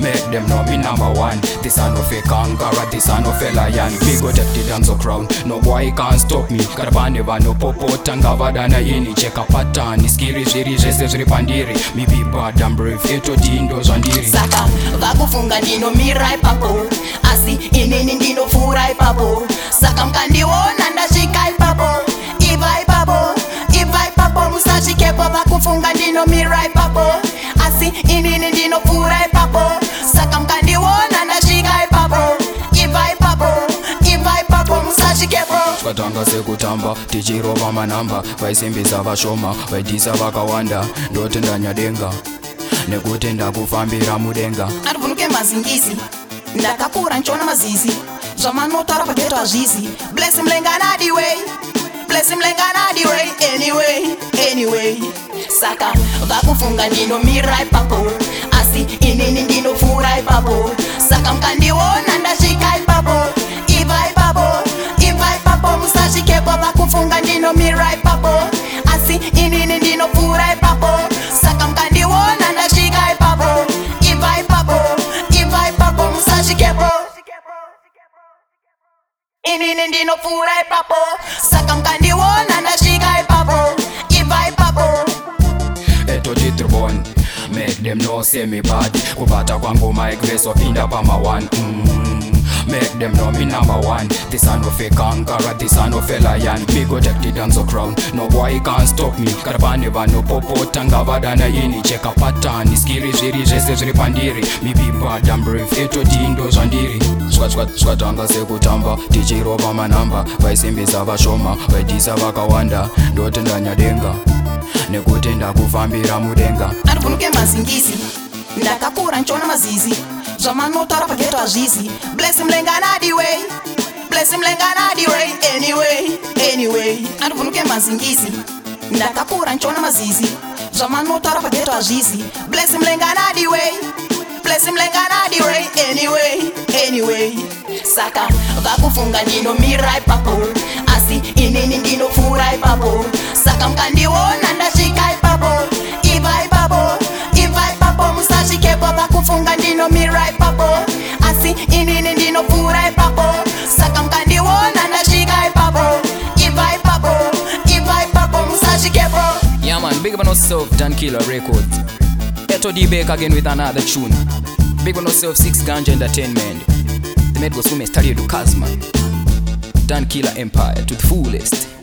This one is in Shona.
make them know me number one. This ain't no fake conqueror, this ain't no fella yan. We go take the dance of crown, no boy can't stop me. Got a band of no popo tangava dana yini. Check a pattern, skiri ziri, jesus ripandiri. Me be bad and brave, eto dindo zandiri. Saka, vaku funga dino mi rai papo. Asi, inini dino furai papo. Saka mkandi wona. Ivai papo, ivai papo, musashi kepo vakufunga ndino mirai tikatanga sekutamba tichirova manhamba vaisimbisa vashoma vaitisa vakawanda ndoti ndanyadenga nekuti ndakufambira mudenga arivunuke mazingizi ndakakura nchona mazizi zvamanotaura kwaketo hazvizi blesi mulenganadiwei blesi mulenganadiwei anyway anyway saka vakufunga ndinomirira ipapo asi inini ndinopfuura ipapo kufunga ndinomira ipapo asi inini ndinopfuura ipapo saka mukandiona ndasvika ipapo ibva ipapo ibva ipapo musasvikepo inini ndinopfuura ipapo saka mukandiona ndasvika ipapo ibva ipapo etochitrbon make them no semibad kubata kwangu mike vesopinda pama 1 mm make them know me number one. This I no fake conqueror, this I no fella yan. Me go take the dance crown. No boy can't stop me. Karabane ba no popo tanga vada na yini. Check a pattern. Skiri ziri jese ziri pandiri. Me be bad damn brief. Eto di indo zandiri. Swat swat swat anga se kutamba. DJ roba my number. Vai simbi zava shoma. Vai disa vaka wanda. Dotenda nyadenga. Nekutenda kufambira mudenga. Arbunuke mazingizi. Arbunuke mazingizi ndakakura nchona mazizi zvamanotaura pageto hazvizi blesi mulengana adiwei blesi mulengana adiwei anyway anyway anivhunuke mazingizi ndakakura nchona mazizi zvamanotaura pageto hazvizi blesi mulengana adiwei blesi mulengana adiwei anyway anyway saka vakufunga ndinomira ipapo asi inini ndinopfuurai big up on yourself, John Killer Records. Eto D back again with another tune. Big up on yourself, Six Ganja Entertainment. The Medgos Women Studio Dukazman. Dan Killer Empire to the fullest.